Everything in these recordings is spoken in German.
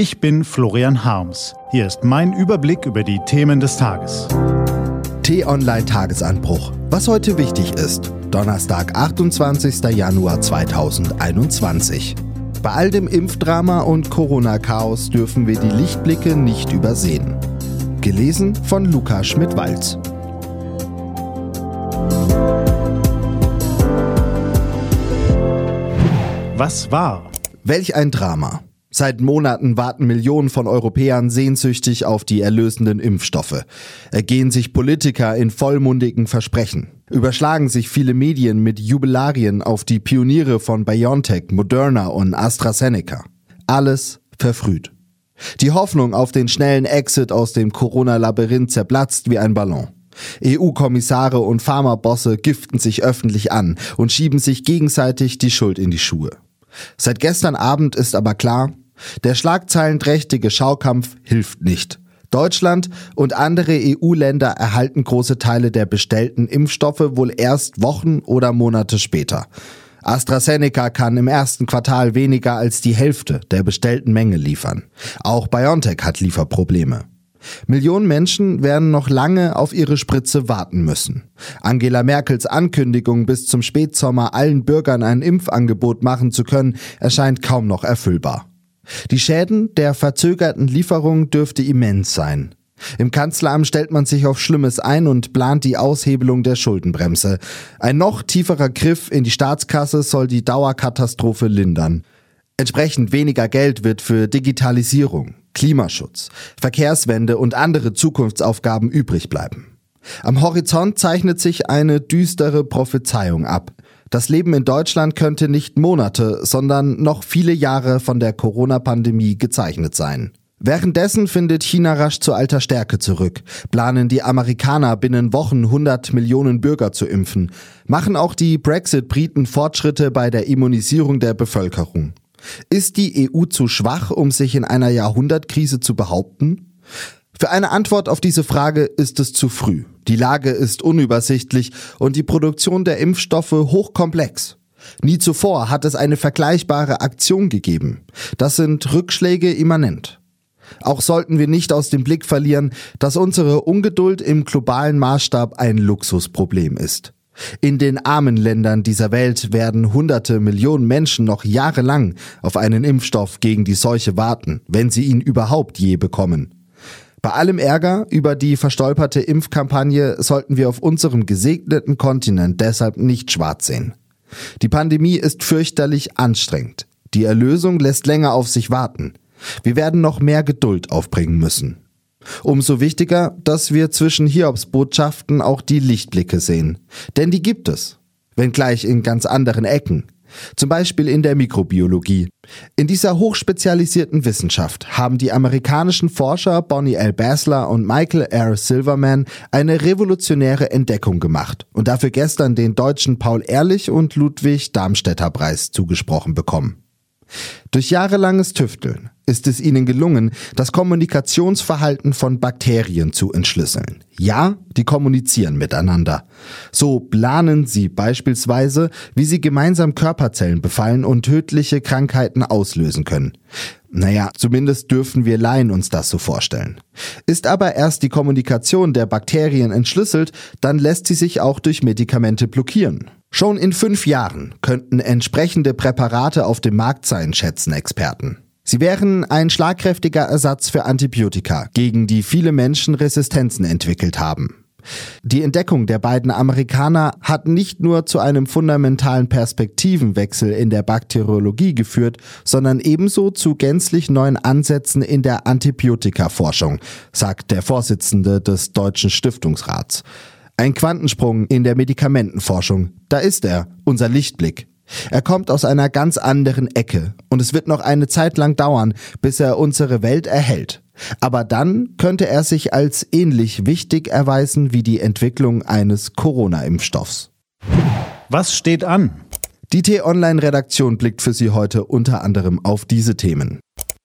Ich bin Florian Harms. Hier ist mein Überblick über die Themen des Tages. T-Online Tagesanbruch. Was heute wichtig ist. Donnerstag, 28. Januar 2021. Bei all dem Impfdrama und Corona-Chaos dürfen wir die Lichtblicke nicht übersehen. Gelesen von Luca Schmidt-Walz. Was war? Welch ein Drama. Seit Monaten warten Millionen von Europäern sehnsüchtig auf die erlösenden Impfstoffe. Ergehen sich Politiker in vollmundigen Versprechen. Überschlagen sich viele Medien mit Jubilarien auf die Pioniere von BioNTech, Moderna und AstraZeneca. Alles verfrüht. Die Hoffnung auf den schnellen Exit aus dem Corona-Labyrinth zerplatzt wie ein Ballon. EU-Kommissare und Pharmabosse giften sich öffentlich an und schieben sich gegenseitig die Schuld in die Schuhe. Seit gestern Abend ist aber klar, der schlagzeilenträchtige Schaukampf hilft nicht. Deutschland und andere EU-Länder erhalten große Teile der bestellten Impfstoffe wohl erst Wochen oder Monate später. AstraZeneca kann im ersten Quartal weniger als die Hälfte der bestellten Menge liefern. Auch BioNTech hat Lieferprobleme. Millionen Menschen werden noch lange auf ihre Spritze warten müssen. Angela Merkels Ankündigung, bis zum Spätsommer allen Bürgern ein Impfangebot machen zu können, erscheint kaum noch erfüllbar. Die Schäden der verzögerten Lieferung dürfte immens sein. Im Kanzleramt stellt man sich auf Schlimmes ein und plant die Aushebelung der Schuldenbremse. Ein noch tieferer Griff in die Staatskasse soll die Dauerkatastrophe lindern. Entsprechend weniger Geld wird für Digitalisierung, Klimaschutz, Verkehrswende und andere Zukunftsaufgaben übrig bleiben. Am Horizont zeichnet sich eine düstere Prophezeiung ab. Das Leben in Deutschland könnte nicht Monate, sondern noch viele Jahre von der Corona-Pandemie gezeichnet sein. Währenddessen findet China rasch zu alter Stärke zurück, planen die Amerikaner binnen Wochen 100 Millionen Bürger zu impfen, machen auch die Brexit-Briten Fortschritte bei der Immunisierung der Bevölkerung. Ist die EU zu schwach, um sich in einer Jahrhundertkrise zu behaupten? Für eine Antwort auf diese Frage ist es zu früh. Die Lage ist unübersichtlich und die Produktion der Impfstoffe hochkomplex. Nie zuvor hat es eine vergleichbare Aktion gegeben. Das sind Rückschläge immanent. Auch sollten wir nicht aus dem Blick verlieren, dass unsere Ungeduld im globalen Maßstab ein Luxusproblem ist. In den armen Ländern dieser Welt werden hunderte Millionen Menschen noch jahrelang auf einen Impfstoff gegen die Seuche warten, wenn sie ihn überhaupt je bekommen. Bei allem Ärger über die verstolperte Impfkampagne sollten wir auf unserem gesegneten Kontinent deshalb nicht schwarz sehen. Die Pandemie ist fürchterlich anstrengend. Die Erlösung lässt länger auf sich warten. Wir werden noch mehr Geduld aufbringen müssen. Umso wichtiger, dass wir zwischen Hiobs Botschaften auch die Lichtblicke sehen. Denn die gibt es. Wenngleich in ganz anderen Ecken. Zum Beispiel in der Mikrobiologie. In dieser hochspezialisierten Wissenschaft haben die amerikanischen Forscher Bonnie L. Basler und Michael R. Silverman eine revolutionäre Entdeckung gemacht und dafür gestern den deutschen Paul Ehrlich und Ludwig Darmstädter Preis zugesprochen bekommen. Durch jahrelanges Tüfteln ist es ihnen gelungen, das Kommunikationsverhalten von Bakterien zu entschlüsseln. Ja, die kommunizieren miteinander. So planen sie beispielsweise, wie sie gemeinsam Körperzellen befallen und tödliche Krankheiten auslösen können. Naja, zumindest dürfen wir Laien uns das so vorstellen. Ist aber erst die Kommunikation der Bakterien entschlüsselt, dann lässt sie sich auch durch Medikamente blockieren. Schon in fünf Jahren könnten entsprechende Präparate auf dem Markt sein, schätzen Experten. Sie wären ein schlagkräftiger Ersatz für Antibiotika, gegen die viele Menschen Resistenzen entwickelt haben. Die Entdeckung der beiden Amerikaner hat nicht nur zu einem fundamentalen Perspektivenwechsel in der Bakteriologie geführt, sondern ebenso zu gänzlich neuen Ansätzen in der Antibiotikaforschung, sagt der Vorsitzende des Deutschen Stiftungsrats. Ein Quantensprung in der Medikamentenforschung. Da ist er, unser Lichtblick. Er kommt aus einer ganz anderen Ecke und es wird noch eine Zeit lang dauern, bis er unsere Welt erhält. Aber dann könnte er sich als ähnlich wichtig erweisen wie die Entwicklung eines Corona-Impfstoffs. Was steht an? Die T-Online-Redaktion blickt für Sie heute unter anderem auf diese Themen.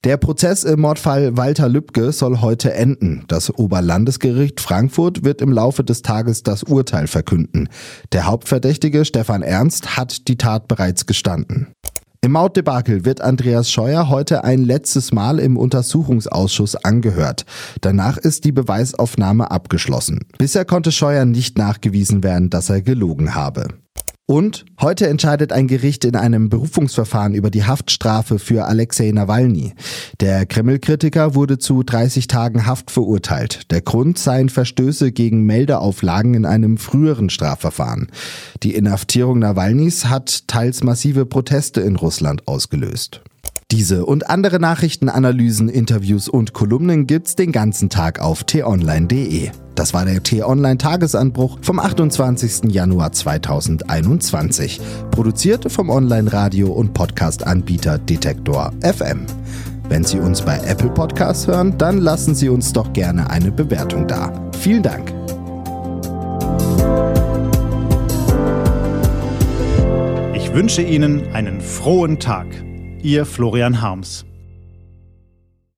Der Prozess im Mordfall Walter Lübcke soll heute enden. Das Oberlandesgericht Frankfurt wird im Laufe des Tages das Urteil verkünden. Der Hauptverdächtige Stefan Ernst hat die Tat bereits gestanden. Im Mautdebakel wird Andreas Scheuer heute ein letztes Mal im Untersuchungsausschuss angehört. Danach ist die Beweisaufnahme abgeschlossen. Bisher konnte Scheuer nicht nachgewiesen werden, dass er gelogen habe. Und heute entscheidet ein Gericht in einem Berufungsverfahren über die Haftstrafe für Alexei Nawalny. Der Kreml-Kritiker wurde zu 30 Tagen Haft verurteilt. Der Grund seien Verstöße gegen Meldeauflagen in einem früheren Strafverfahren. Die Inhaftierung Nawalnys hat teils massive Proteste in Russland ausgelöst. Diese und andere Nachrichten, Analysen, Interviews und Kolumnen gibt's den ganzen Tag auf t-online.de. Das war der T-Online-Tagesanbruch vom 28. Januar 2021. Produziert vom Online-Radio- und Podcast-Anbieter Detektor FM. Wenn Sie uns bei Apple Podcasts hören, dann lassen Sie uns doch gerne eine Bewertung da. Vielen Dank. Ich wünsche Ihnen einen frohen Tag. Ihr Florian Harms.